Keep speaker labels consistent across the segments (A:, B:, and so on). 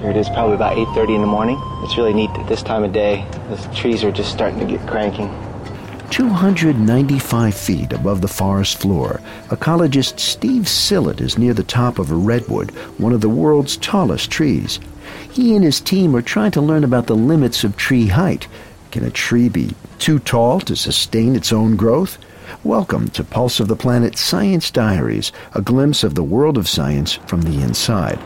A: Here it is, probably about 8.30 in the morning. It's really neat at this time of day. The trees are just starting to get cranking.
B: 295 feet above the forest floor, ecologist Steve Sillett is near the top of a redwood, one of the world's tallest trees. He and his team are trying to learn about the limits of tree height. Can a tree be too tall to sustain its own growth? Welcome to Pulse of the Planet Science Diaries, a glimpse of the world of science from the inside.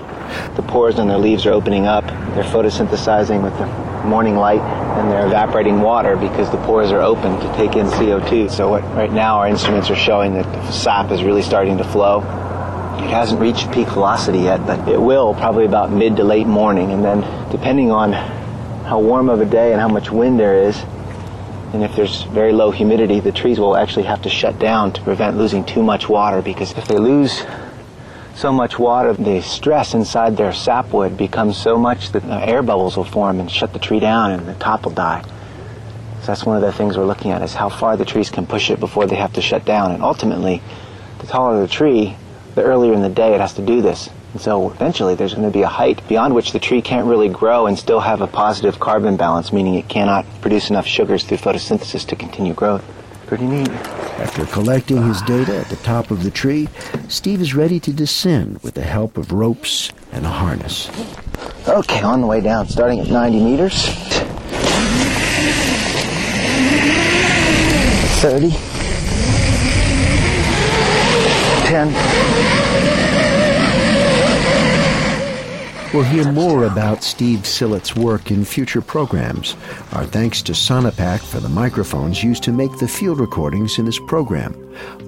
A: The pores in their leaves are opening up. They're photosynthesizing with the morning light and they're evaporating water because the pores are open to take in CO2. So what, right now our instruments are showing that the sap is really starting to flow. It hasn't reached peak velocity yet, but it will probably about mid to late morning. And then depending on how warm of a day and how much wind there is, and if there's very low humidity, the trees will actually have to shut down to prevent losing too much water because if they lose so much water, the stress inside their sapwood becomes so much that air bubbles will form and shut the tree down and the top will die. So that's one of the things we're looking at is how far the trees can push it before they have to shut down. And ultimately, the taller the tree, the earlier in the day it has to do this. And so eventually there's going to be a height beyond which the tree can't really grow and still have a positive carbon balance, meaning it cannot produce enough sugars through photosynthesis to continue growth. Pretty neat.
B: After collecting his data at the top of the tree, Steve is ready to descend with the help of ropes and a harness.
A: Okay, on the way down, starting at 90 meters. 30. 10.
B: We'll hear more about Steve Sillett's work in future programs. Our thanks to Sonopac for the microphones used to make the field recordings in this program.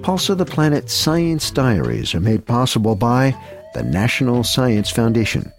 B: Pulse of the Planet Science Diaries are made possible by the National Science Foundation